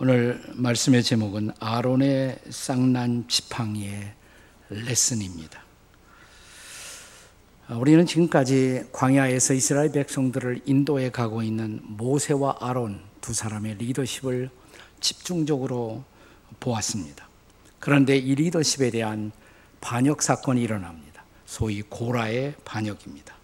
오늘 말씀의 제목은 아론의 쌍난 지팡이의 레슨입니다. 우리는 지금까지 광야에서 이스라엘 백성들을 인도해 가고 있는 모세와 아론 두 사람의 리더십을 집중적으로 보았습니다. 그런데 이 리더십에 대한 반역 사건이 일어납니다. 소위 고라의 반역입니다.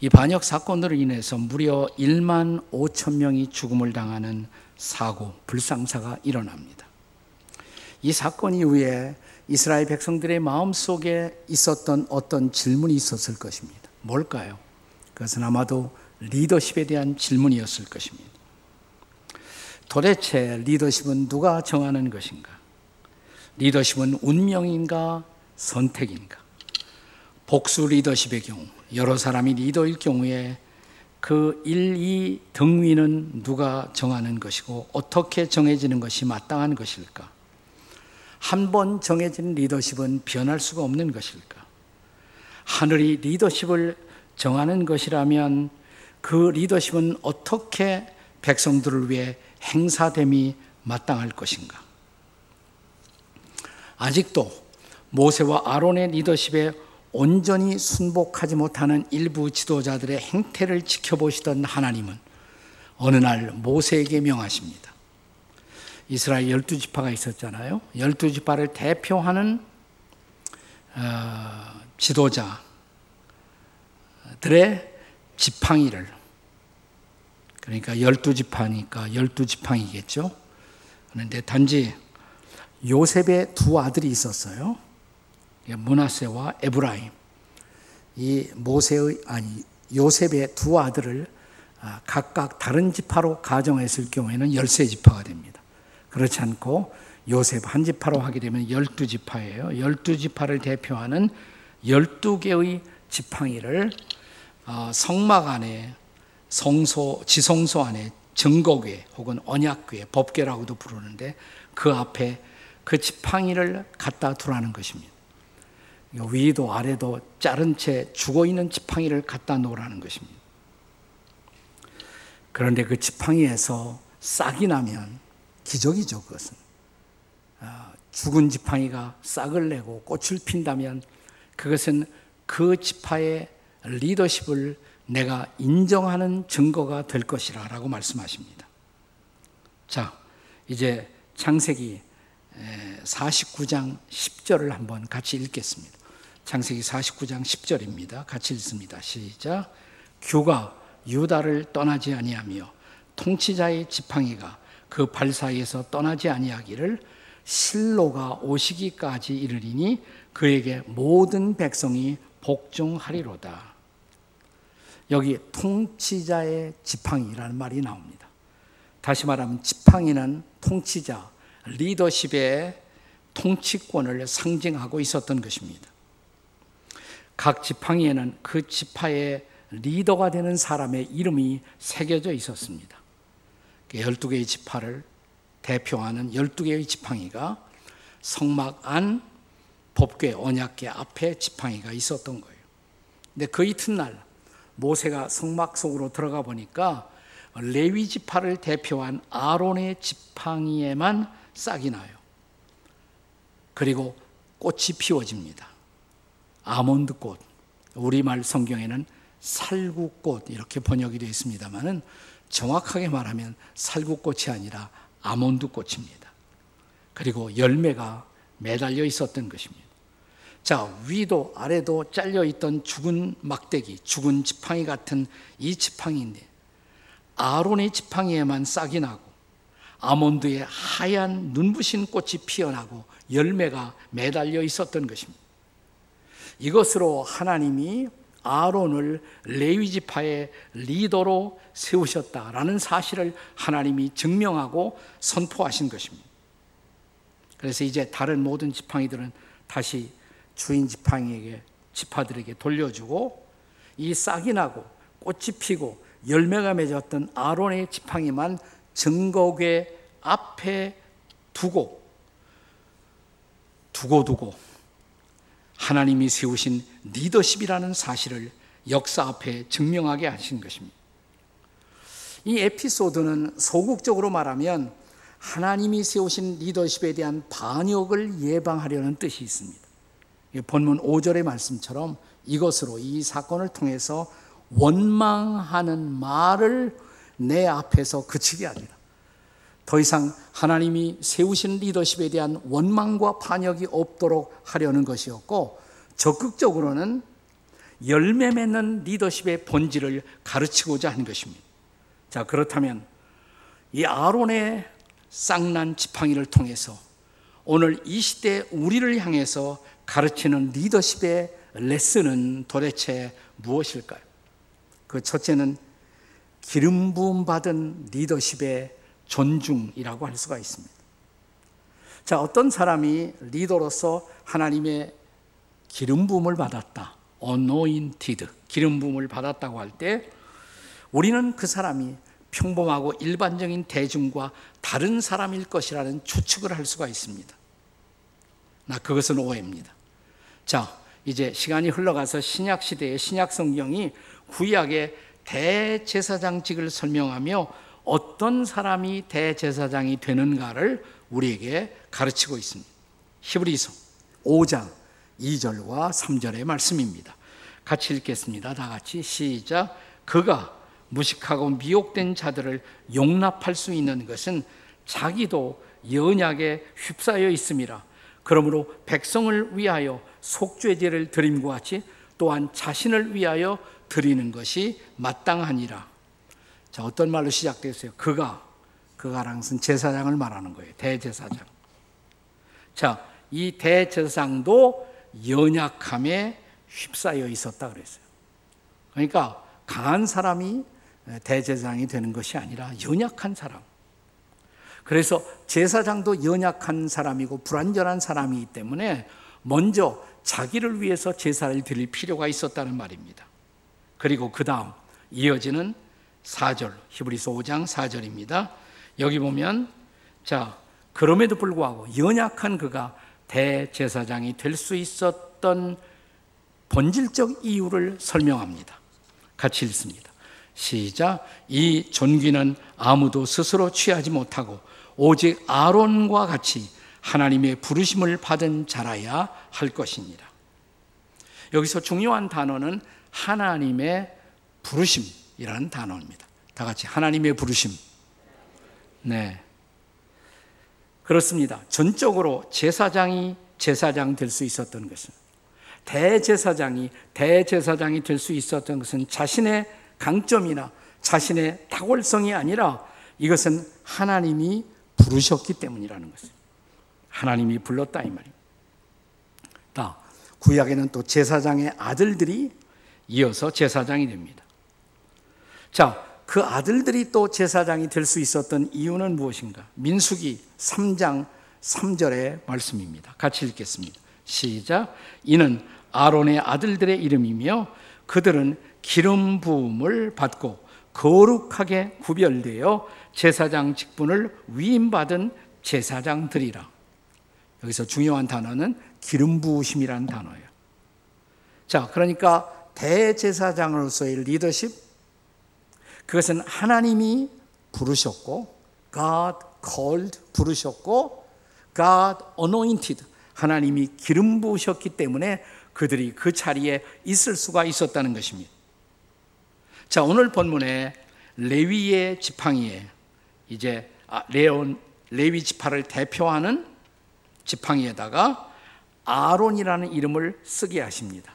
이 반역 사건으로 인해서 무려 1만 5천 명이 죽음을 당하는 사고, 불상사가 일어납니다. 이 사건 이후에 이스라엘 백성들의 마음 속에 있었던 어떤 질문이 있었을 것입니다. 뭘까요? 그것은 아마도 리더십에 대한 질문이었을 것입니다. 도대체 리더십은 누가 정하는 것인가? 리더십은 운명인가? 선택인가? 복수 리더십의 경우, 여러 사람이 리더일 경우에 그 1, 2 등위는 누가 정하는 것이고 어떻게 정해지는 것이 마땅한 것일까? 한 번 정해진 리더십은 변할 수가 없는 것일까? 하늘이 리더십을 정하는 것이라면 그 리더십은 어떻게 백성들을 위해 행사됨이 마땅할 것인가? 아직도 모세와 아론의 리더십에 온전히 순복하지 못하는 일부 지도자들의 행태를 지켜보시던 하나님은 어느 날 모세에게 명하십니다. 이스라엘 열두 지파가 있었잖아요. 열두 지파를 대표하는 어, 지도자들의 지팡이를 그러니까 열두 지파니까 열두 지팡이겠죠. 그런데 단지 요셉의 두 아들이 있었어요. 문하세와 에브라임 이 모세의 아니 요셉의 두 아들을 아, 각각 다른 지파로 가정했을 경우에는 열세 지파가 됩니다. 그렇지 않고 요셉 한 지파로 하게 되면 열두 지파예요. 열두 지파를 대표하는 열두 개의 지팡이를 어, 성막 안에 성소 지성소 안에 증거궤 혹은 언약궤 법궤라고도 부르는데 그 앞에 그 지팡이를 갖다 두라는 것입니다. 위도 아래도 자른 채 죽어 있는 지팡이를 갖다 놓으라는 것입니다. 그런데 그 지팡이에서 싹이 나면 기적이죠, 그것은. 아, 죽은 지팡이가 싹을 내고 꽃을 핀다면 그것은 그 지파의 리더십을 내가 인정하는 증거가 될 것이라 라고 말씀하십니다. 자, 이제 창세기 49장 10절을 한번 같이 읽겠습니다. 창세기 49장 10절입니다. 같이 읽습니다. 시작. 규가 유다를 떠나지 아니하며 통치자의 지팡이가 그 발 사이에서 떠나지 아니하기를 실로가 오시기까지 이르리니 그에게 모든 백성이 복종하리로다. 여기 통치자의 지팡이라는 말이 나옵니다. 다시 말하면 지팡이는 통치자, 리더십의 통치권을 상징하고 있었던 것입니다. 각 지팡이에는 그 지파의 리더가 되는 사람의 이름이 새겨져 있었습니다. 12개의 지파를 대표하는 12개의 지팡이가 성막 안 법궤 언약궤 앞에 지팡이가 있었던 거예요. 근데 그 이튿날 모세가 성막 속으로 들어가 보니까 레위 지파를 대표한 아론의 지팡이에만 싹이 나요. 그리고 꽃이 피워집니다. 아몬드꽃, 우리말 성경에는 살구꽃 이렇게 번역이 되어 있습니다만은 정확하게 말하면 살구꽃이 아니라 아몬드꽃입니다. 그리고 열매가 매달려 있었던 것입니다. 자, 위도 아래도 잘려 있던 죽은 막대기, 죽은 지팡이 같은 이 지팡이인데 아론의 지팡이에만 싹이 나고 아몬드에 하얀 눈부신 꽃이 피어나고 열매가 매달려 있었던 것입니다. 이것으로 하나님이 아론을 레위 지파의 리더로 세우셨다라는 사실을 하나님이 증명하고 선포하신 것입니다. 그래서 이제 다른 모든 지팡이들은 다시 주인 지팡이에게 지파들에게 돌려주고 이 싹이 나고 꽃이 피고 열매가 맺었던 아론의 지팡이만 증거궤 앞에 두고 두고 두고 하나님이 세우신 리더십이라는 사실을 역사 앞에 증명하게 하신 것입니다. 이 에피소드는 소극적으로 말하면 하나님이 세우신 리더십에 대한 반역을 예방하려는 뜻이 있습니다. 본문 5절의 말씀처럼 이것으로 이 사건을 통해서 원망하는 말을 내 앞에서 그치게 하리라. 더 이상 하나님이 세우신 리더십에 대한 원망과 반역이 없도록 하려는 것이었고 적극적으로는 열매 맺는 리더십의 본질을 가르치고자 하는 것입니다. 자, 그렇다면 이 아론의 쌍난 지팡이를 통해서 오늘 이 시대 우리를 향해서 가르치는 리더십의 레슨은 도대체 무엇일까요? 그 첫째는 기름 부음 받은 리더십의 존중이라고 할 수가 있습니다. 자, 어떤 사람이 리더로서 하나님의 기름 부음을 받았다. anointed. 기름 부음을 받았다고 할 때 우리는 그 사람이 평범하고 일반적인 대중과 다른 사람일 것이라는 추측을 할 수가 있습니다. 나 그것은 오해입니다. 자, 이제 시간이 흘러가서 신약 시대의 신약 성경이 구약의 대제사장직을 설명하며 어떤 사람이 대제사장이 되는가를 우리에게 가르치고 있습니다. 히브리서 5장 2절과 3절의 말씀입니다. 같이 읽겠습니다. 다 같이 시작. 그가 무식하고 미혹된 자들을 용납할 수 있는 것은 자기도 연약에 휩싸여 있음이라. 그러므로 백성을 위하여 속죄제를 드림과 같이 또한 자신을 위하여 드리는 것이 마땅하니라. 자, 어떤 말로 시작됐어요? 그가, 그가랑 은 제사장을 말하는 거예요. 대제사장. 자, 이 대제사장도 연약함에 휩싸여 있었다 그랬어요. 그러니까 강한 사람이 대제사장이 되는 것이 아니라 연약한 사람. 그래서 제사장도 연약한 사람이고 불완전한 사람이기 때문에 먼저 자기를 위해서 제사를 드릴 필요가 있었다는 말입니다. 그리고 그 다음 이어지는 4절, 히브리서 5장 4절입니다. 여기 보면, 자, 그럼에도 불구하고 연약한 그가 대제사장이 될 수 있었던 본질적 이유를 설명합니다. 같이 읽습니다. 시작. 이 존귀는 아무도 스스로 취하지 못하고 오직 아론과 같이 하나님의 부르심을 받은 자라야 할 것입니다. 여기서 중요한 단어는 하나님의 부르심 이라는 단어입니다. 다 같이 하나님의 부르심. 네. 그렇습니다. 전적으로 제사장이 제사장 될 수 있었던 것은 대제사장이 대제사장이 될 수 있었던 것은 자신의 강점이나 자신의 탁월성이 아니라 이것은 하나님이 부르셨기 때문이라는 것입니다. 하나님이 불렀다 이 말입니다. 다 구약에는 또 제사장의 아들들이 이어서 제사장이 됩니다. 자, 그 아들들이 또 제사장이 될 수 있었던 이유는 무엇인가? 민수기 3장 3절의 말씀입니다. 같이 읽겠습니다. 시작. 이는 아론의 아들들의 이름이며 그들은 기름 부음을 받고 거룩하게 구별되어 제사장 직분을 위임받은 제사장들이라. 여기서 중요한 단어는 기름 부으심이라는 단어예요. 자, 그러니까 대제사장으로서의 리더십 그것은 하나님이 부르셨고 God called 부르셨고 God anointed 하나님이 기름 부으셨기 때문에 그들이 그 자리에 있을 수가 있었다는 것입니다. 자, 오늘 본문에 레위의 지팡이에 이제 아, 레온 레위 지파를 대표하는 지팡이에다가 아론이라는 이름을 쓰게 하십니다.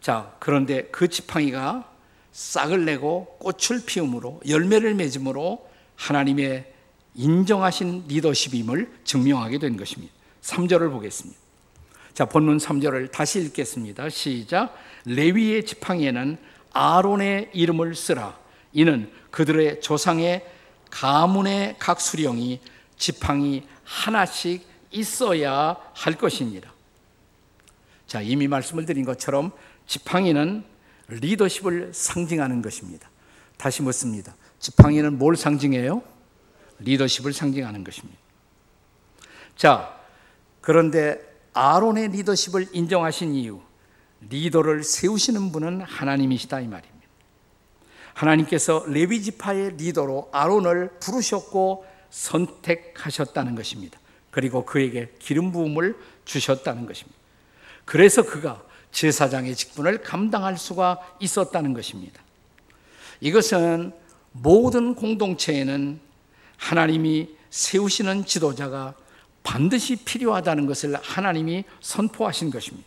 자, 그런데 그 지팡이가 싹을 내고 꽃을 피움으로 열매를 맺음으로 하나님의 인정하신 리더십임을 증명하게 된 것입니다. 3절을 보겠습니다. 자, 본문 3절을 다시 읽겠습니다. 시작. 레위의 지팡이에는 아론의 이름을 쓰라. 이는 그들의 조상의 가문의 각 수령이 지팡이 하나씩 있어야 할 것입니다. 자, 이미 말씀을 드린 것처럼 지팡이는 리더십을 상징하는 것입니다. 다시 묻습니다. 지팡이는 뭘 상징해요? 리더십을 상징하는 것입니다. 자, 그런데 아론의 리더십을 인정하신 이유, 리더를 세우시는 분은 하나님이시다 이 말입니다. 하나님께서 레위 지파의 리더로 아론을 부르셨고 선택하셨다는 것입니다. 그리고 그에게 기름 부음을 주셨다는 것입니다. 그래서 그가 제사장의 직분을 감당할 수가 있었다는 것입니다. 이것은 모든 공동체에는 하나님이 세우시는 지도자가 반드시 필요하다는 것을 하나님이 선포하신 것입니다.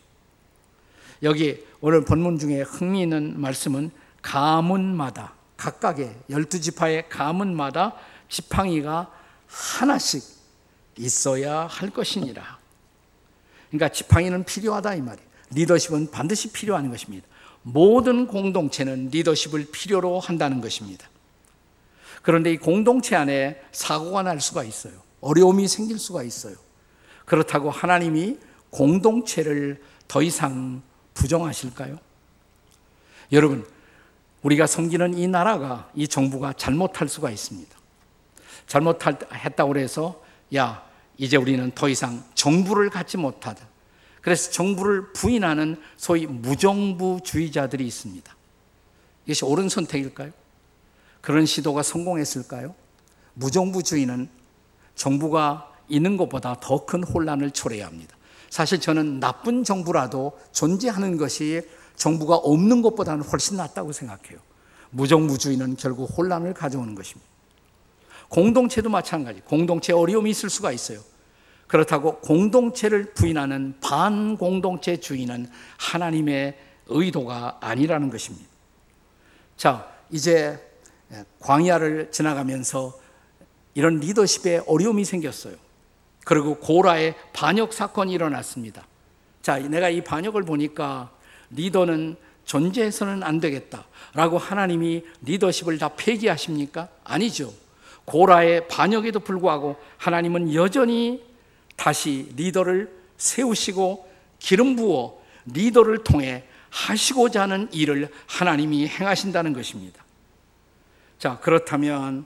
여기 오늘 본문 중에 흥미있는 말씀은 가문마다 각각의 열두 지파의 가문마다 지팡이가 하나씩 있어야 할 것이니라. 그러니까 지팡이는 필요하다 이 말이에요. 리더십은 반드시 필요한 것입니다. 모든 공동체는 리더십을 필요로 한다는 것입니다. 그런데 이 공동체 안에 사고가 날 수가 있어요. 어려움이 생길 수가 있어요. 그렇다고 하나님이 공동체를 더 이상 부정하실까요? 여러분, 우리가 섬기는 이 나라가, 이 정부가 잘못할 수가 있습니다. 잘못했다고 해서, 야, 이제 우리는 더 이상 정부를 갖지 못하다. 그래서 정부를 부인하는 소위 무정부주의자들이 있습니다. 이것이 옳은 선택일까요? 그런 시도가 성공했을까요? 무정부주의는 정부가 있는 것보다 더 큰 혼란을 초래해야 합니다. 사실 저는 나쁜 정부라도 존재하는 것이 정부가 없는 것보다는 훨씬 낫다고 생각해요. 무정부주의는 결국 혼란을 가져오는 것입니다. 공동체도 마찬가지. 공동체 어려움이 있을 수가 있어요. 그렇다고 공동체를 부인하는 반공동체 주의는 하나님의 의도가 아니라는 것입니다. 자, 이제 광야를 지나가면서 이런 리더십에 어려움이 생겼어요. 그리고 고라의 반역 사건이 일어났습니다. 자, 내가 이 반역을 보니까 리더는 존재해서는 안 되겠다. 라고 하나님이 리더십을 다 폐기하십니까? 아니죠. 고라의 반역에도 불구하고 하나님은 여전히 다시 리더를 세우시고 기름 부어 리더를 통해 하시고자 하는 일을 하나님이 행하신다는 것입니다. 자, 그렇다면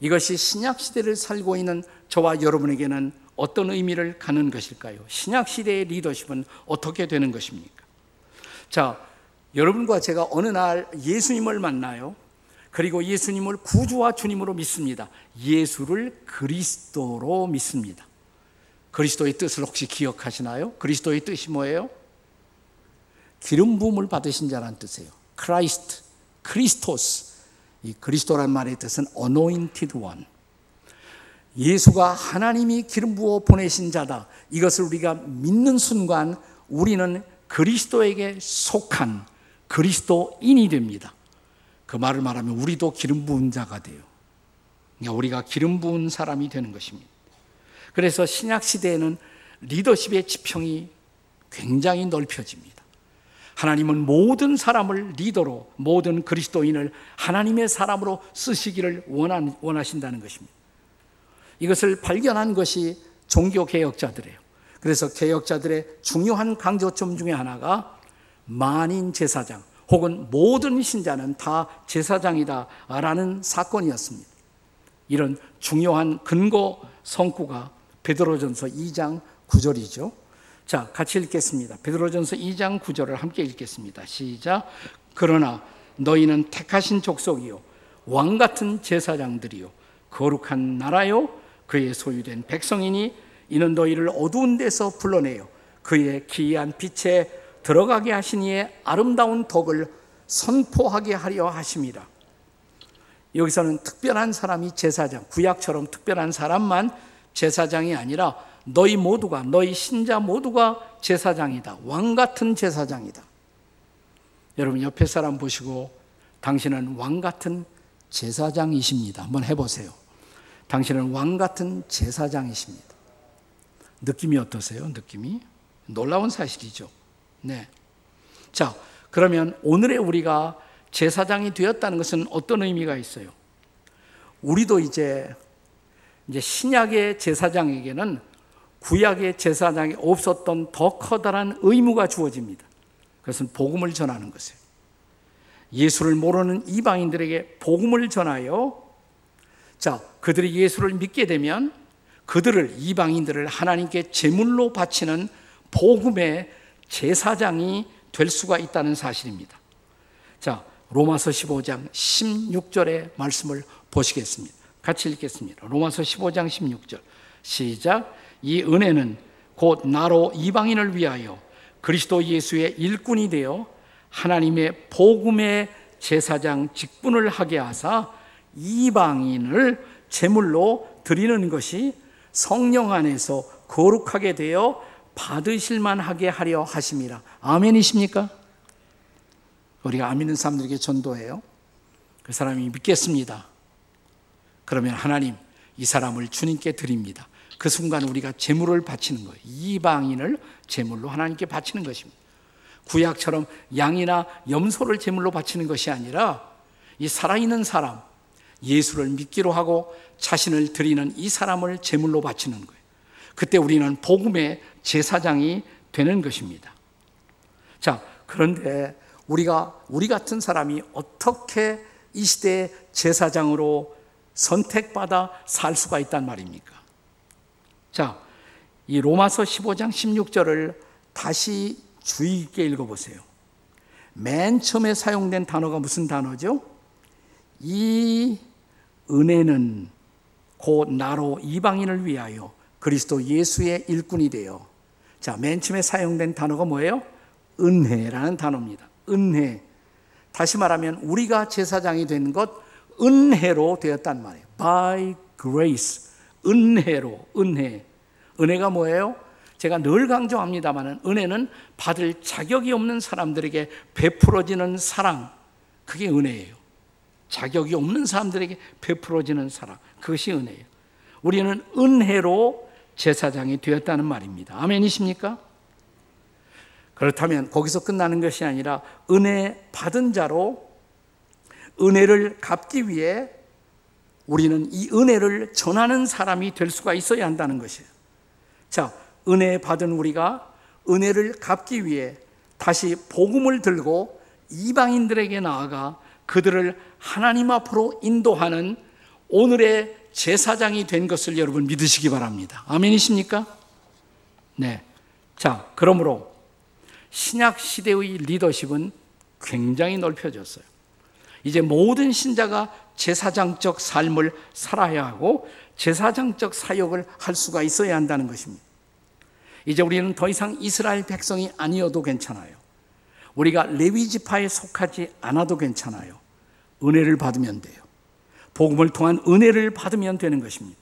이것이 신약 시대를 살고 있는 저와 여러분에게는 어떤 의미를 갖는 것일까요? 신약 시대의 리더십은 어떻게 되는 것입니까? 자, 여러분과 제가 어느 날 예수님을 만나요. 그리고 예수님을 구주와 주님으로 믿습니다. 예수를 그리스도로 믿습니다. 그리스도의 뜻을 혹시 기억하시나요? 그리스도의 뜻이 뭐예요? 기름 부음을 받으신 자라는 뜻이에요. Christ, Χριστός. 이 그리스도란 말의 뜻은 anointed one. 예수가 하나님이 기름 부어 보내신 자다. 이것을 우리가 믿는 순간 우리는 그리스도에게 속한 그리스도인이 됩니다. 그 말을 말하면 우리도 기름 부은 자가 돼요. 그러니까 우리가 기름 부은 사람이 되는 것입니다. 그래서 신약 시대에는 리더십의 지평이 굉장히 넓혀집니다. 하나님은 모든 사람을 리더로, 모든 그리스도인을 하나님의 사람으로 쓰시기를 원하신다는 것입니다. 이것을 발견한 것이 종교 개혁자들이에요. 그래서 개혁자들의 중요한 강조점 중에 하나가 만인 제사장 혹은 모든 신자는 다 제사장이다라는 사건이었습니다. 이런 중요한 근거 성구가 베드로전서 2장 9절이죠. 자, 같이 읽겠습니다. 베드로전서 2장 9절을 함께 읽겠습니다. 시작. 그러나 너희는 택하신 족속이요 왕 같은 제사장들이요 거룩한 나라요 그의 소유된 백성이니 이는 너희를 어두운 데서 불러내요 그의 기이한 빛에 들어가게 하시니에 아름다운 덕을 선포하게 하려 하심이라. 여기서는 특별한 사람이 제사장, 구약처럼 특별한 사람만 제사장이 아니라 너희 모두가 너희 신자 모두가 제사장이다. 왕 같은 제사장이다. 여러분 옆에 사람 보시고 당신은 왕 같은 제사장이십니다. 한번 해 보세요. 당신은 왕 같은 제사장이십니다. 느낌이 어떠세요? 느낌이 놀라운 사실이죠. 네. 자, 그러면 오늘의 우리가 제사장이 되었다는 것은 어떤 의미가 있어요? 우리도 이제 이제 신약의 제사장에게는 구약의 제사장이 없었던 더 커다란 의무가 주어집니다. 그것은 복음을 전하는 것이에요. 예수를 모르는 이방인들에게 복음을 전하여 자, 그들이 예수를 믿게 되면 그들을 이방인들을 하나님께 제물로 바치는 복음의 제사장이 될 수가 있다는 사실입니다. 자, 로마서 15장 16절의 말씀을 보시겠습니다. 같이 읽겠습니다. 로마서 15장 16절. 시작. 이 은혜는 곧 나로 이방인을 위하여 그리스도 예수의 일꾼이 되어 하나님의 복음의 제사장 직분을 하게 하사 이방인을 제물로 드리는 것이 성령 안에서 거룩하게 되어 받으실 만 하게 하려 하심이라. 아멘이십니까? 우리가 아멘는 사람들에게 전도해요. 그 사람이 믿겠습니다. 그러면 하나님 이 사람을 주님께 드립니다. 그 순간 우리가 제물을 바치는 거예요. 이방인을 제물로 하나님께 바치는 것입니다. 구약처럼 양이나 염소를 제물로 바치는 것이 아니라 이 살아있는 사람, 예수를 믿기로 하고 자신을 드리는 이 사람을 제물로 바치는 거예요. 그때 우리는 복음의 제사장이 되는 것입니다. 자, 그런데 우리가 우리 같은 사람이 어떻게 이 시대의 제사장으로 선택받아 살 수가 있단 말입니까? 자, 이 로마서 15장 16절을 다시 주의 깊게 읽어보세요. 맨 처음에 사용된 단어가 무슨 단어죠? 이 은혜는 곧 나로 이방인을 위하여 그리스도 예수의 일꾼이 되어 자, 맨 처음에 사용된 단어가 뭐예요? 은혜라는 단어입니다. 은혜. 다시 말하면 우리가 제사장이 된 것 은혜로 되었단 말이에요. By grace. 은혜로, 은혜. 은혜가 뭐예요? 제가 늘 강조합니다만 은혜는 받을 자격이 없는 사람들에게 베풀어지는 사랑. 그게 은혜예요. 자격이 없는 사람들에게 베풀어지는 사랑. 그것이 은혜예요. 우리는 은혜로 제사장이 되었다는 말입니다. 아멘이십니까? 그렇다면 거기서 끝나는 것이 아니라 은혜 받은 자로 은혜를 갚기 위해 우리는 이 은혜를 전하는 사람이 될 수가 있어야 한다는 것이에요. 자, 은혜 받은 우리가 은혜를 갚기 위해 다시 복음을 들고 이방인들에게 나아가 그들을 하나님 앞으로 인도하는 오늘의 제사장이 된 것을 여러분 믿으시기 바랍니다. 아멘이십니까? 네. 자, 그러므로 신약 시대의 리더십은 굉장히 넓혀졌어요. 이제 모든 신자가 제사장적 삶을 살아야 하고 제사장적 사역을 할 수가 있어야 한다는 것입니다. 이제 우리는 더 이상 이스라엘 백성이 아니어도 괜찮아요. 우리가 레위 지파에 속하지 않아도 괜찮아요. 은혜를 받으면 돼요. 복음을 통한 은혜를 받으면 되는 것입니다.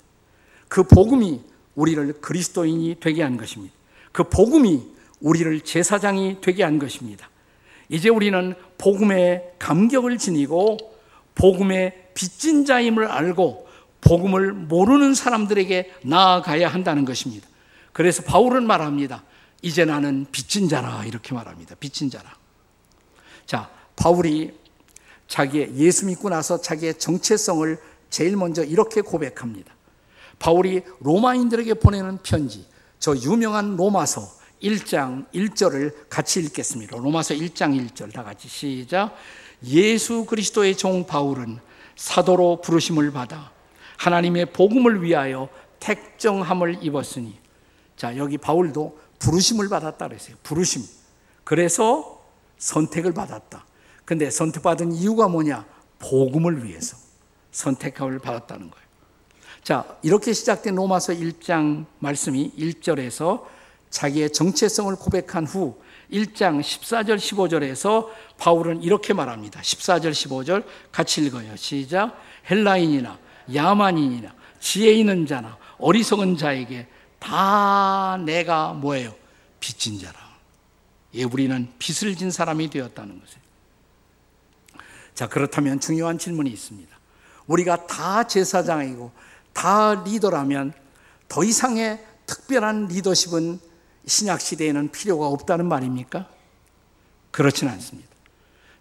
그 복음이 우리를 그리스도인이 되게 한 것입니다. 그 복음이 우리를 제사장이 되게 한 것입니다. 이제 우리는 복음의 감격을 지니고 복음의 빚진 자임을 알고 복음을 모르는 사람들에게 나아가야 한다는 것입니다. 그래서 바울은 말합니다. 이제 나는 빚진 자라 이렇게 말합니다. 빚진 자라. 자, 바울이 자기의 예수 믿고 나서 자기의 정체성을 제일 먼저 이렇게 고백합니다. 바울이 로마인들에게 보내는 편지, 저 유명한 로마서 1장 1절을 같이 읽겠습니다. 로마서 1장 1절 다 같이 시작. 예수 그리스도의 종 바울은 사도로 부르심을 받아 하나님의 복음을 위하여 택정함을 입었으니 자, 여기 바울도 부르심을 받았다 그랬어요. 부르심. 그래서 선택을 받았다. 근데 선택받은 이유가 뭐냐? 복음을 위해서 선택을 받았다는 거예요. 자, 이렇게 시작된 로마서 1장 말씀이 1절에서 자기의 정체성을 고백한 후 1장 14절 15절에서 바울은 이렇게 말합니다. 14절 15절 같이 읽어요. 시작. 헬라인이나 야만인이나 지혜 있는 자나 어리석은 자에게 다 내가 뭐예요? 빚진 자라. 예, 우리는 빚을 진 사람이 되었다는 것이에요. 자, 그렇다면 중요한 질문이 있습니다. 우리가 다 제사장이고 다 리더라면 더 이상의 특별한 리더십은 신약 시대에는 필요가 없다는 말입니까? 그렇지는 않습니다.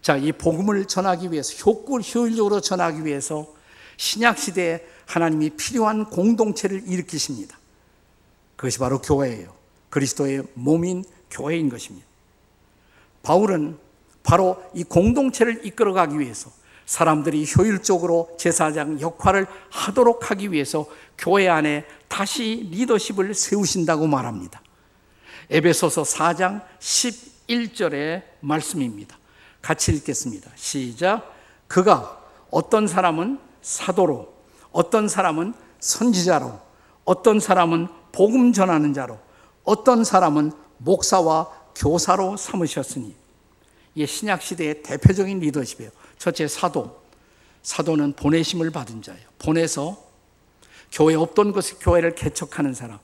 자, 이 복음을 전하기 위해서 효과 효율적으로 전하기 위해서 신약 시대에 하나님이 필요한 공동체를 일으키십니다. 그것이 바로 교회예요. 그리스도의 몸인 교회인 것입니다. 바울은 바로 이 공동체를 이끌어가기 위해서 사람들이 효율적으로 제사장 역할을 하도록 하기 위해서 교회 안에 다시 리더십을 세우신다고 말합니다. 에베소서 4장 11절의 말씀입니다. 같이 읽겠습니다. 시작. 그가 어떤 사람은 사도로, 어떤 사람은 선지자로, 어떤 사람은 복음 전하는 자로, 어떤 사람은 목사와 교사로 삼으셨으니 이게 신약 시대의 대표적인 리더십이에요. 첫째 사도. 사도는 보내심을 받은 자예요. 보내서 교회 없던 것에 교회를 개척하는 사람.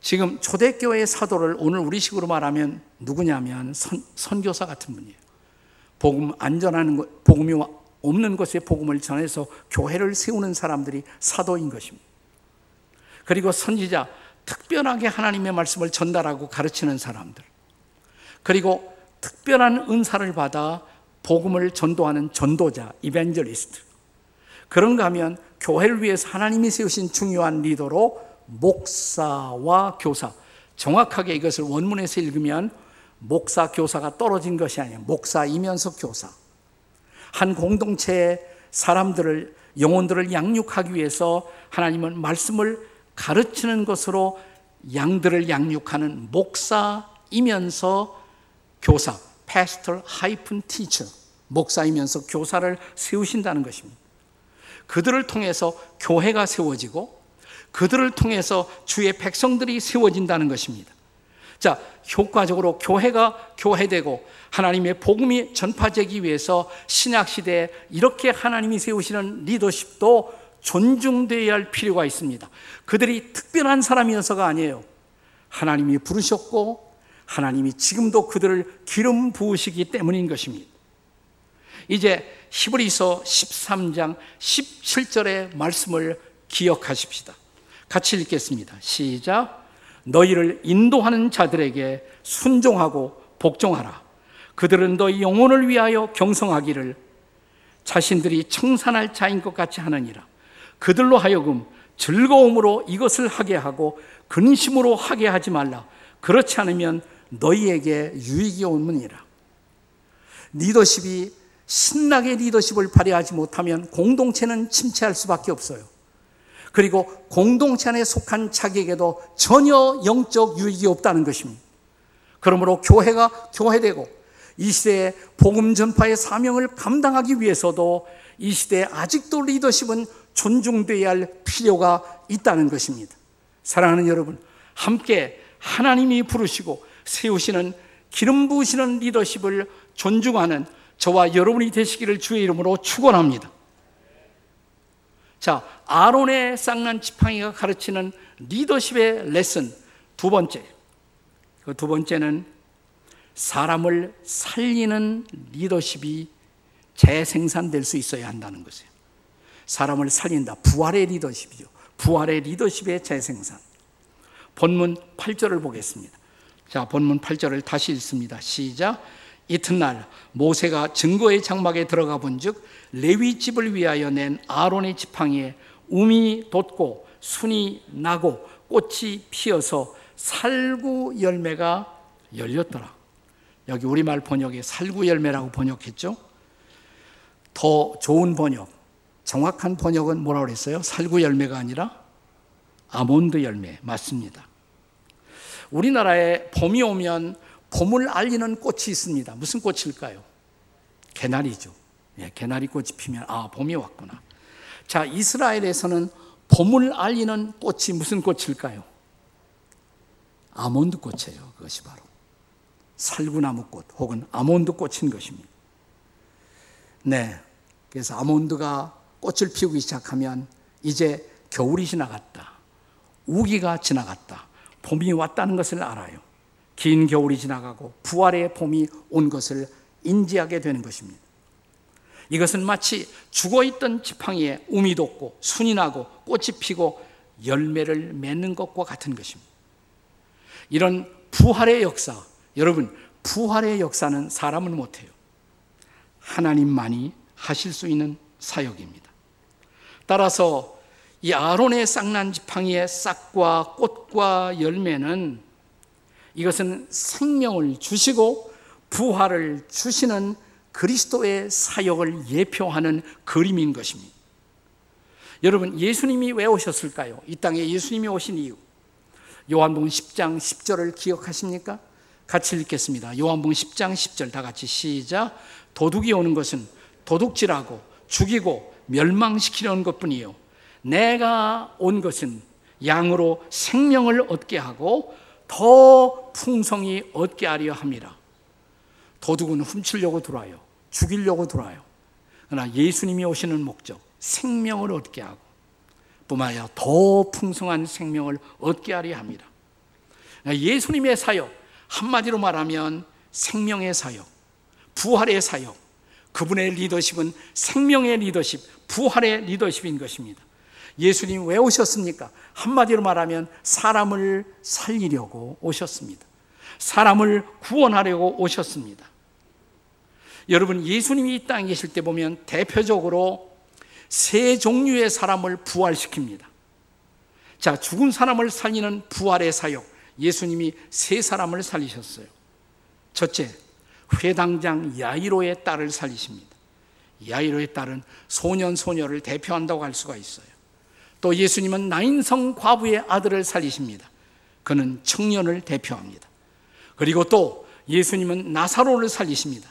지금 초대교회의 사도를 오늘 우리식으로 말하면 누구냐면 선, 선교사 같은 분이에요. 복음 안전하는 것, 복음이 없는 것에 복음을 전해서 교회를 세우는 사람들이 사도인 것입니다. 그리고 선지자, 특별하게 하나님의 말씀을 전달하고 가르치는 사람들. 그리고 특별한 은사를 받아 복음을 전도하는 전도자, 이벤저리스트. 그런가 하면 교회를 위해서 하나님이 세우신 중요한 리더로 목사와 교사. 정확하게 이것을 원문에서 읽으면 목사, 교사가 떨어진 것이 아니에요. 목사이면서 교사. 한 공동체의 사람들을, 영혼들을 양육하기 위해서 하나님은 말씀을 가르치는 것으로 양들을 양육하는 목사이면서 교사, pastor hyphen teacher, 목사이면서 교사를 세우신다는 것입니다. 그들을 통해서 교회가 세워지고 그들을 통해서 주의 백성들이 세워진다는 것입니다. 자, 효과적으로 교회가 교회되고 하나님의 복음이 전파되기 위해서 신약 시대에 이렇게 하나님이 세우시는 리더십도 존중되어야 할 필요가 있습니다. 그들이 특별한 사람이어서가 아니에요. 하나님이 부르셨고 하나님이 지금도 그들을 기름 부으시기 때문인 것입니다. 이제 히브리서 13장 17절의 말씀을 기억하십시다. 같이 읽겠습니다. 시작. 너희를 인도하는 자들에게 순종하고 복종하라. 그들은 너희 영혼을 위하여 경성하기를 자신들이 청산할 자인 것 같이 하느니라. 그들로 하여금 즐거움으로 이것을 하게 하고 근심으로 하게 하지 말라. 그렇지 않으면 너희에게 유익이 오느니라. 리더십이 신나게 리더십을 발휘하지 못하면 공동체는 침체할 수밖에 없어요. 그리고 공동체 안에 속한 자기에게도 전혀 영적 유익이 없다는 것입니다. 그러므로 교회가 교회되고 이 시대의 복음 전파의 사명을 감당하기 위해서도 이 시대에 아직도 리더십은 존중되어야 할 필요가 있다는 것입니다. 사랑하는 여러분, 함께 하나님이 부르시고 세우시는 기름 부으시는 리더십을 존중하는 저와 여러분이 되시기를 주의 이름으로 축원합니다. 자, 아론의 쌍난 지팡이가 가르치는 리더십의 레슨 두 번째. 그 두 번째는 사람을 살리는 리더십이 재생산될 수 있어야 한다는 것이에요. 사람을 살린다. 부활의 리더십이죠. 부활의 리더십의 재생산. 본문 8절을 보겠습니다. 자, 본문 8절을 다시 읽습니다. 시작. 이튿날 모세가 증거의 장막에 들어가 본즉 레위 집을 위하여 낸 아론의 지팡이에 움이 돋고 순이 나고 꽃이 피어서 살구 열매가 열렸더라. 여기 우리말 번역에 살구 열매라고 번역했죠. 더 좋은 번역, 정확한 번역은 뭐라고 그랬어요? 살구 열매가 아니라 아몬드 열매 맞습니다. 우리나라에 봄이 오면 봄을 알리는 꽃이 있습니다. 무슨 꽃일까요? 개나리죠. 예, 개나리 꽃이 피면 아 봄이 왔구나. 자 이스라엘에서는 봄을 알리는 꽃이 무슨 꽃일까요? 아몬드 꽃이에요. 그것이 바로 살구나무 꽃 혹은 아몬드 꽃인 것입니다. 네, 그래서 아몬드가 꽃을 피우기 시작하면 이제 겨울이 지나갔다. 우기가 지나갔다. 봄이 왔다는 것을 알아요. 긴 겨울이 지나가고 부활의 봄이 온 것을 인지하게 되는 것입니다. 이것은 마치 죽어 있던 지팡이에 um이 돋고 순이 나고 꽃이 피고 열매를 맺는 것과 같은 것입니다. 이런 부활의 역사, 여러분, 부활의 역사는 사람은 못해요. 하나님만이 하실 수 있는 사역입니다. 따라서 이 아론의 쌍난 지팡이의 싹과 꽃과 열매는 이것은 생명을 주시고 부활을 주시는 그리스도의 사역을 예표하는 그림인 것입니다. 여러분, 예수님이 왜 오셨을까요? 이 땅에 예수님이 오신 이유. 요한복음 10장 10절을 기억하십니까? 같이 읽겠습니다. 요한복음 10장 10절 다 같이 시작. 도둑이 오는 것은 도둑질하고 죽이고 멸망시키려는 것뿐이요. 내가 온 것은 양으로 생명을 얻게 하고 더 풍성히 얻게 하려 함이라. 도둑은 훔치려고 들어와요. 죽이려고 들어와요. 그러나 예수님이 오시는 목적, 생명을 얻게 하고 뿐만 아니라 더 풍성한 생명을 얻게 하려 합니다. 그러니까 예수님의 사역, 한마디로 말하면 생명의 사역, 부활의 사역, 그분의 리더십은 생명의 리더십, 부활의 리더십인 것입니다. 예수님 왜 오셨습니까? 한마디로 말하면 사람을 살리려고 오셨습니다. 사람을 구원하려고 오셨습니다. 여러분, 예수님이 이 땅에 계실 때 보면 대표적으로 세 종류의 사람을 부활시킵니다. 자, 죽은 사람을 살리는 부활의 사역. 예수님이 세 사람을 살리셨어요. 첫째, 회당장 야이로의 딸을 살리십니다. 야이로의 딸은 소년, 소녀를 대표한다고 할 수가 있어요. 또 예수님은 나인성 과부의 아들을 살리십니다. 그는 청년을 대표합니다. 그리고 또 예수님은 나사로를 살리십니다.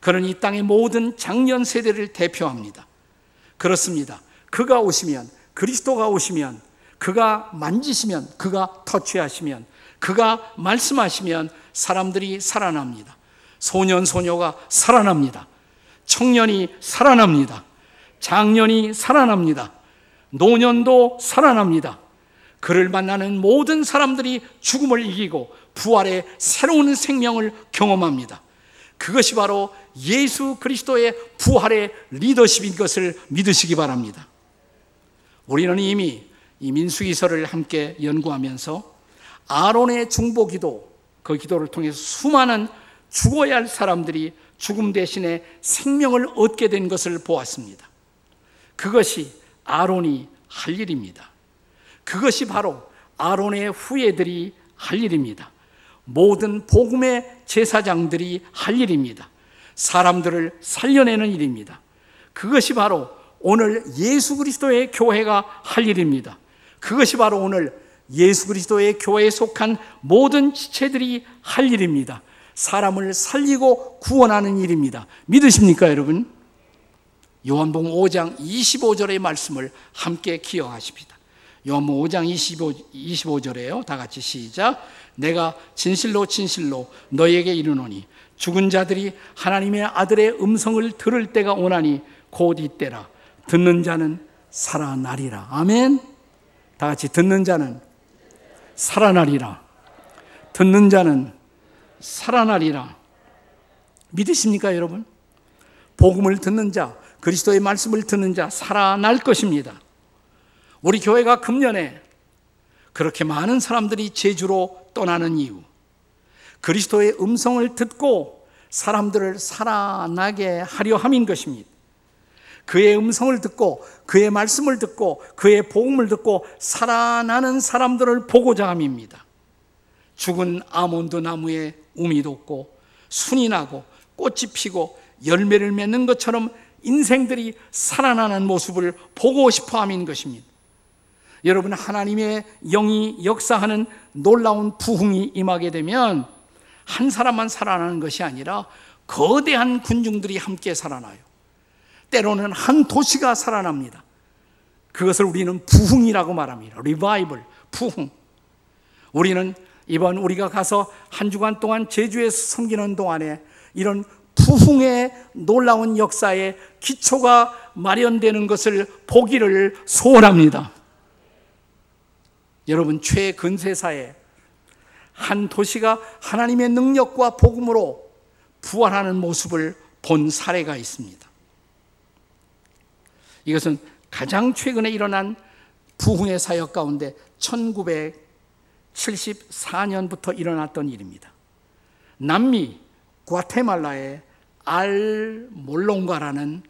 그는 이 땅의 모든 장년 세대를 대표합니다. 그렇습니다. 그가 오시면, 그리스도가 오시면, 그가 만지시면, 그가 터치하시면, 그가 말씀하시면 사람들이 살아납니다. 소년, 소녀가 살아납니다. 청년이 살아납니다. 장년이 살아납니다. 노년도 살아납니다. 그를 만나는 모든 사람들이 죽음을 이기고 부활의 새로운 생명을 경험합니다. 그것이 바로 예수 그리스도의 부활의 리더십인 것을 믿으시기 바랍니다. 우리는 이미 이 민수기서를 함께 연구하면서 아론의 중보 기도, 그 기도를 통해서 수많은 죽어야 할 사람들이 죽음 대신에 생명을 얻게 된 것을 보았습니다. 그것이 아론이 할 일입니다. 그것이 바로 아론의 후예들이 할 일입니다. 모든 복음의 제사장들이 할 일입니다. 사람들을 살려내는 일입니다. 그것이 바로 오늘 예수 그리스도의 교회가 할 일입니다. 그것이 바로 오늘 예수 그리스도의 교회에 속한 모든 지체들이 할 일입니다. 사람을 살리고 구원하는 일입니다. 믿으십니까, 여러분? 요한복음 5장 25절의 말씀을 함께 기억하십니다. 요한복음 5장 25, 25절에요. 다 같이 시작. 내가 진실로 진실로 너에게 이르노니 죽은 자들이 하나님의 아들의 음성을 들을 때가 오나니 곧 이때라. 듣는 자는 살아나리라. 아멘. 다 같이 듣는 자는 살아나리라. 듣는 자는 살아나리라. 믿으십니까, 여러분? 복음을 듣는 자, 그리스도의 말씀을 듣는 자 살아날 것입니다. 우리 교회가 금년에 그렇게 많은 사람들이 제주로 떠나는 이유. 그리스도의 음성을 듣고 사람들을 살아나게 하려 함인 것입니다. 그의 음성을 듣고 그의 말씀을 듣고 그의 복음을 듣고 살아나는 사람들을 보고자 함입니다. 죽은 아몬드 나무에 um이 돋고 순이 나고 꽃이 피고 열매를 맺는 것처럼 인생들이 살아나는 모습을 보고 싶어 함인 것입니다. 여러분, 하나님의 영이 역사하는 놀라운 부흥이 임하게 되면 한 사람만 살아나는 것이 아니라 거대한 군중들이 함께 살아나요. 때로는 한 도시가 살아납니다. 그것을 우리는 부흥이라고 말합니다. 리바이벌, 부흥. 우리는 이번 우리가 가서 한 주간 동안 제주에서 섬기는 동안에 이런 부흥의 놀라운 역사에 기초가 마련되는 것을 보기를 소원합니다. 여러분, 최근세사에 한 도시가 하나님의 능력과 복음으로 부활하는 모습을 본 사례가 있습니다. 이것은 가장 최근에 일어난 부흥의 사역 가운데 1974년부터 일어났던 일입니다. 남미 과테말라의 알 몰롱가라는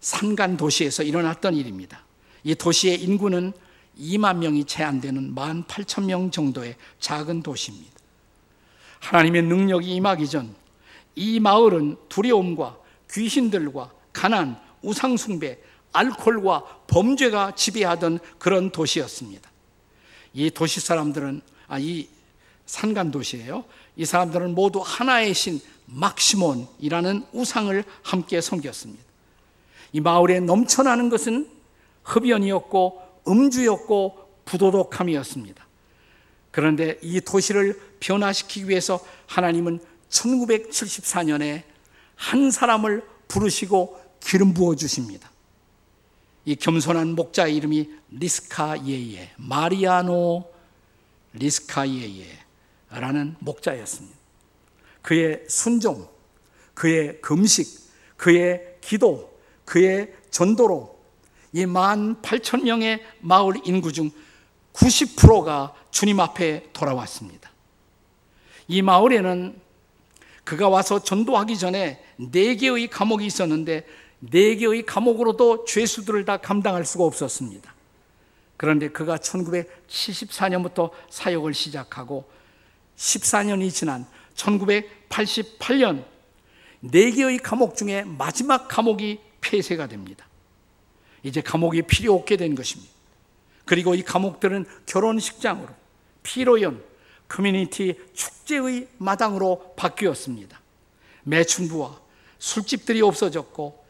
산간 도시에서 일어났던 일입니다. 이 도시의 인구는 2만 명이 채 안 되는 1만 8천 명 정도의 작은 도시입니다. 하나님의 능력이 임하기 전 이 마을은 두려움과 귀신들과 가난, 우상숭배, 알코올과 범죄가 지배하던 그런 도시였습니다. 이 도시 사람들은 아 이 산간 도시예요. 이 사람들은 모두 하나의 신 막시몬이라는 우상을 함께 섬겼습니다. 이 마을에 넘쳐나는 것은 흡연이었고 음주였고 부도덕함이었습니다. 그런데 이 도시를 변화시키기 위해서 하나님은 1974년에 한 사람을 부르시고 기름 부어 주십니다. 이 겸손한 목자의 이름이 리스카 예예, 마리아노 리스카 예예 라는 목자였습니다. 그의 순종, 그의 금식, 그의 기도, 그의 전도로 이만 8천 명의 마을 인구 중 90%가 주님 앞에 돌아왔습니다. 이 마을에는 그가 와서 전도하기 전에 네 개의 감옥이 있었는데 네 개의 감옥으로도 죄수들을 다 감당할 수가 없었습니다. 그런데 그가 1974년부터 사역을 시작하고 14년이 지난 1988년 네 개의 감옥 중에 마지막 감옥이 폐쇄가 됩니다. 이제 감옥이 필요 없게 된 것입니다. 그리고 이 감옥들은 결혼식장으로 피로연 커뮤니티 축제의 마당으로 바뀌었습니다. 매춘부와 술집들이 없어졌고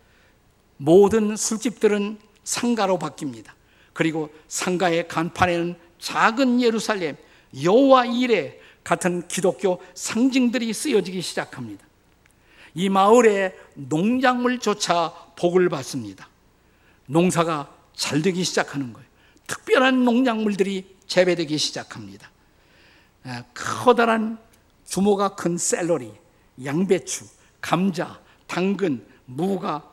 모든 술집들은 상가로 바뀝니다. 그리고 상가의 간판에는 작은 예루살렘 여호와 이레 같은 기독교 상징들이 쓰여지기 시작합니다. 이 마을의 농작물조차 복을 받습니다. 농사가 잘 되기 시작하는 거예요. 특별한 농작물들이 재배되기 시작합니다. 커다란 규모가 큰 샐러리, 양배추, 감자, 당근, 무가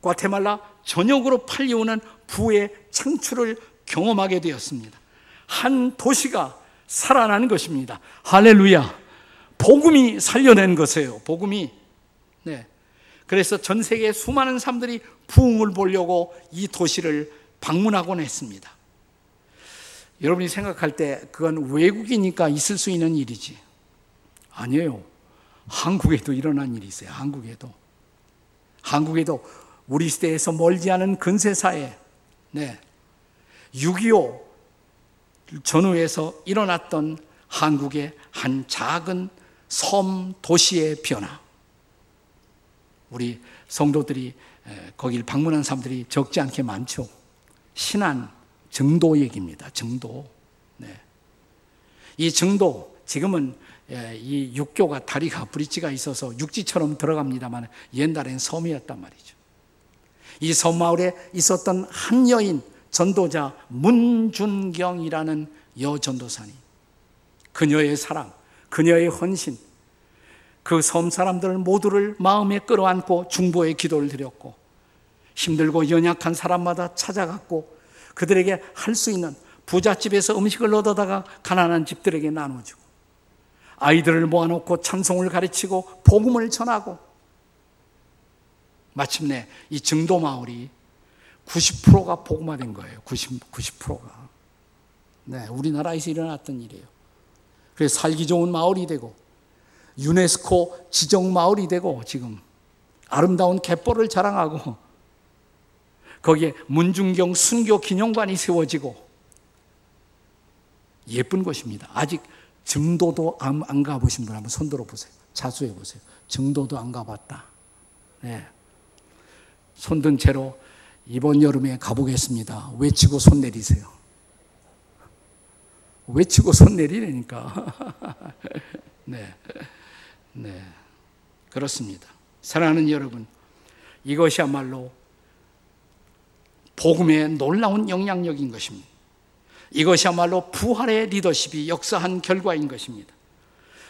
과테말라 전역으로 팔려오는 부의 창출을 경험하게 되었습니다. 한 도시가 살아난 것입니다. 할렐루야. 복음이 살려낸 것이에요. 복음이. 네. 그래서 전 세계 수많은 사람들이 부흥을 보려고 이 도시를 방문하곤 했습니다. 여러분이 생각할 때 그건 외국이니까 있을 수 있는 일이지. 아니에요. 한국에도 일어난 일이 있어요. 한국에도. 한국에도 우리 시대에서 멀지 않은 근세사에 네. 6.25 전후에서 일어났던 한국의 한 작은 섬 도시의 변화. 우리 성도들이 거기를 방문한 사람들이 적지 않게 많죠. 신안 정도 얘기입니다. 정도. 네. 이 정도 지금은 예, 이 육교가 다리가 브릿지가 있어서 육지처럼 들어갑니다만 옛날엔 섬이었단 말이죠. 이 섬마을에 있었던 한 여인 전도자 문준경이라는 여전도사님. 그녀의 사랑, 그녀의 헌신, 그 섬 사람들 모두를 마음에 끌어안고 중보의 기도를 드렸고 힘들고 연약한 사람마다 찾아갔고 그들에게 할 수 있는 부잣집에서 음식을 얻어다가 가난한 집들에게 나눠주고 아이들을 모아놓고 찬송을 가르치고 복음을 전하고 마침내 이 증도 마을이 90%가 복음화된 거예요. 90, 90%가. 네, 우리나라에서 일어났던 일이에요. 그래서 살기 좋은 마을이 되고 유네스코 지정 마을이 되고 지금 아름다운 갯벌을 자랑하고 거기에 문중경 순교 기념관이 세워지고 예쁜 곳입니다. 아직 증도도 안, 안 가보신 분 한번 손들어 보세요. 자수해 보세요. 증도도 안 가봤다. 네. 손든 채로 이번 여름에 가보겠습니다. 외치고 손 내리세요. 외치고 손 내리라니까. 네. 네. 그렇습니다. 사랑하는 여러분, 이것이야말로 복음의 놀라운 영향력인 것입니다. 이것이야말로 부활의 리더십이 역사한 결과인 것입니다.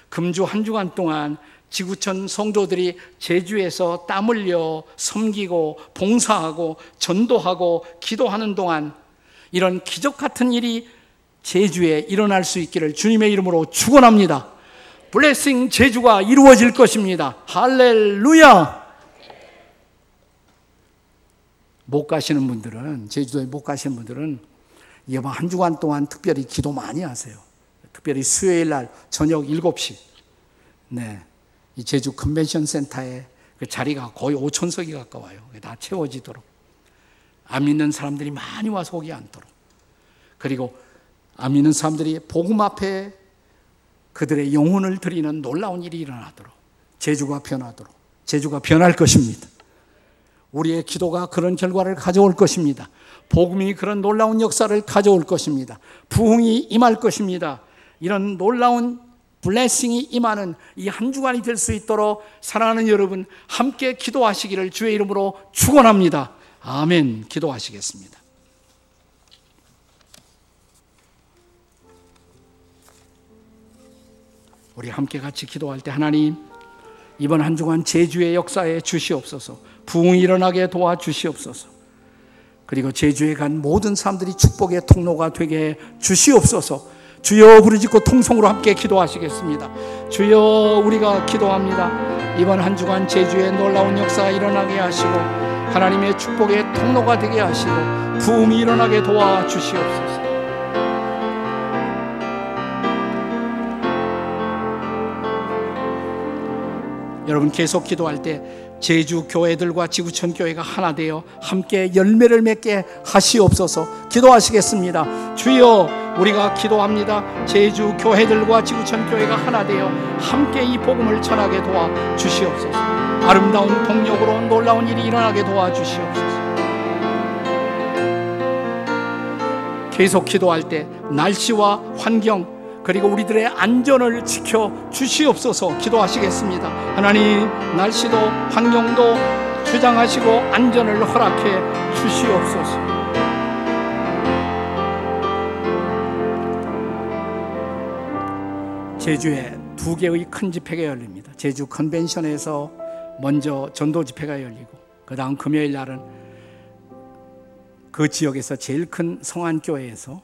금주 한 주간 동안 지구촌 성도들이 제주에서 땀 흘려 섬기고 봉사하고 전도하고 기도하는 동안 이런 기적 같은 일이 제주에 일어날 수 있기를 주님의 이름으로 축원합니다. 블레싱 제주가 이루어질 것입니다. 할렐루야! 못 가시는 분들은 제주도에 못 가시는 분들은 이번 한 주간 동안 특별히 기도 많이 하세요. 특별히 수요일 날 저녁 7시. 네. 이 제주 컨벤션 센터에 그 자리가 거의 5천석이 가까워요. 다 채워지도록. 안 믿는 사람들이 많이 와서 오게 않도록. 그리고 안 믿는 사람들이 복음 앞에 그들의 영혼을 드리는 놀라운 일이 일어나도록. 제주가 변하도록. 제주가 변할 것입니다. 우리의 기도가 그런 결과를 가져올 것입니다. 복음이 그런 놀라운 역사를 가져올 것입니다. 부흥이 임할 것입니다. 이런 놀라운 블레싱이 임하는 이 한 주간이 될 수 있도록 사랑하는 여러분 함께 기도하시기를 주의 이름으로 축원합니다. 아멘. 기도하시겠습니다. 우리 함께 같이 기도할 때 하나님 이번 한 주간 제주의 역사에 주시옵소서. 부흥이 일어나게 도와 주시옵소서. 그리고 제주에 간 모든 사람들이 축복의 통로가 되게 주시옵소서. 주여 부르짖고 통성으로 함께 기도하시겠습니다. 주여 우리가 기도합니다. 이번 한 주간 제주에 놀라운 역사가 일어나게 하시고 하나님의 축복의 통로가 되게 하시고 부흥이 일어나게 도와 주시옵소서. 여러분 계속 기도할 때 제주 교회들과 지구촌 교회가 하나 되어 함께 열매를 맺게 하시옵소서 기도하시겠습니다. 주여 우리가 기도합니다. 제주 교회들과 지구촌 교회가 하나 되어 함께 이 복음을 전하게 도와 주시옵소서. 아름다운 동력으로 놀라운 일이 일어나게 도와 주시옵소서. 계속 기도할 때 날씨와 환경 그리고 우리들의 안전을 지켜 주시옵소서 기도하시겠습니다. 하나님, 날씨도 환경도 주장하시고 안전을 허락해 주시옵소서. 제주에 두 개의 큰 집회가 열립니다. 제주 컨벤션에서 먼저 전도 집회가 열리고 그 다음 금요일 날은 그 지역에서 제일 큰 성안교회에서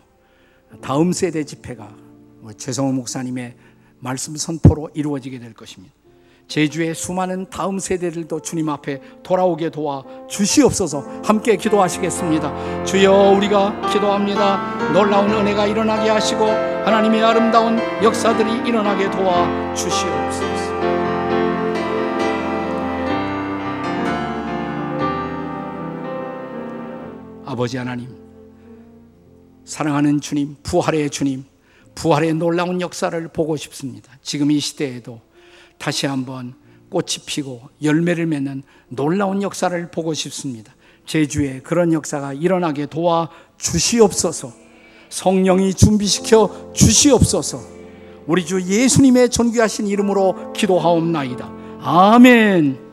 다음 세대 집회가 뭐 최성호 목사님의 말씀 선포로 이루어지게 될 것입니다. 제주의 수많은 다음 세대들도 주님 앞에 돌아오게 도와 주시옵소서 함께 기도하시겠습니다. 주여 우리가 기도합니다. 놀라운 은혜가 일어나게 하시고 하나님의 아름다운 역사들이 일어나게 도와 주시옵소서. 아버지 하나님, 사랑하는 주님, 부활의 주님, 부활의 놀라운 역사를 보고 싶습니다. 지금 이 시대에도 다시 한번 꽃이 피고 열매를 맺는 놀라운 역사를 보고 싶습니다. 제주에 그런 역사가 일어나게 도와 주시옵소서. 성령이 준비시켜 주시옵소서. 우리 주 예수님의 존귀하신 이름으로 기도하옵나이다. 아멘.